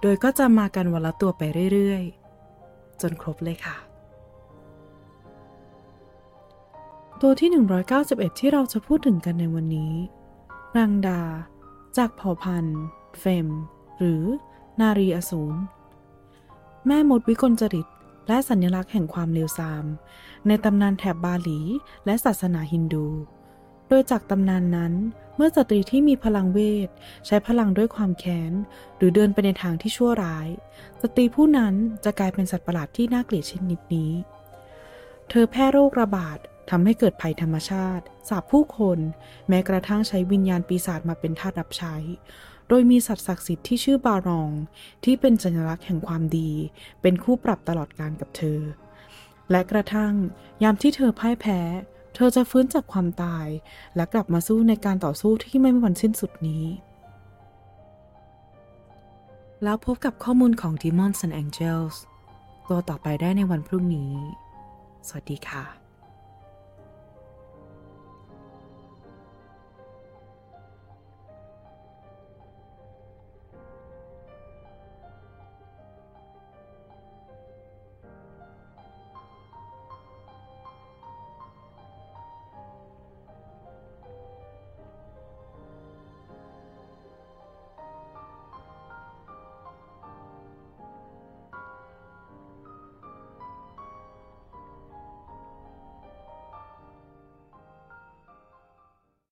โดยก็จะมากันวันละตัวไปเรื่อยๆ จนครบเลยค่ะ ตัวที่ 191 ที่เราจะพูดถึงกันในวันนี้นางดา จากเผ่าพันธุ์เฟม หรือนารีอสูร แม่มดวิกลจริต และสัญลักษณ์แห่งความเลวทราม ในตำนานแถบบาหลี และศาสนาฮินดู โดยจากตำนานนั้น เมื่อสตรีที่มีพลังเวท ใช้พลังด้วยความแค้น หรือเดินไปในทางที่ชั่วร้าย สตรีผู้นั้นจะกลายเป็นสัตว์ประหลาดที่น่าเกลียดเช่นนิดนี้ เธอแพร่โรคระบาดทำให้เกิดภัยธรรมชาติ สาบผู้คน แม้กระทั่งใช้วิญญาณปีศาจมาเป็นทาสรับใช้ โดยมีสัตว์ศักดิ์สิทธิ์ที่ชื่อบารอง ที่เป็นสัญลักษณ์แห่งความดี เป็นคู่ปรับตลอดการกับเธอ และกระทั่งยามที่เธอพ่ายแพ้ เธอจะฟื้นจากความตายและกลับมาสู้ในการต่อสู้ที่ไม่มีวันสิ้นสุดนี้ แล้วพบกับข้อมูลของ Demons and Angels ตัวต่อไปได้ในวันพรุ่งนี้ สวัสดีค่ะ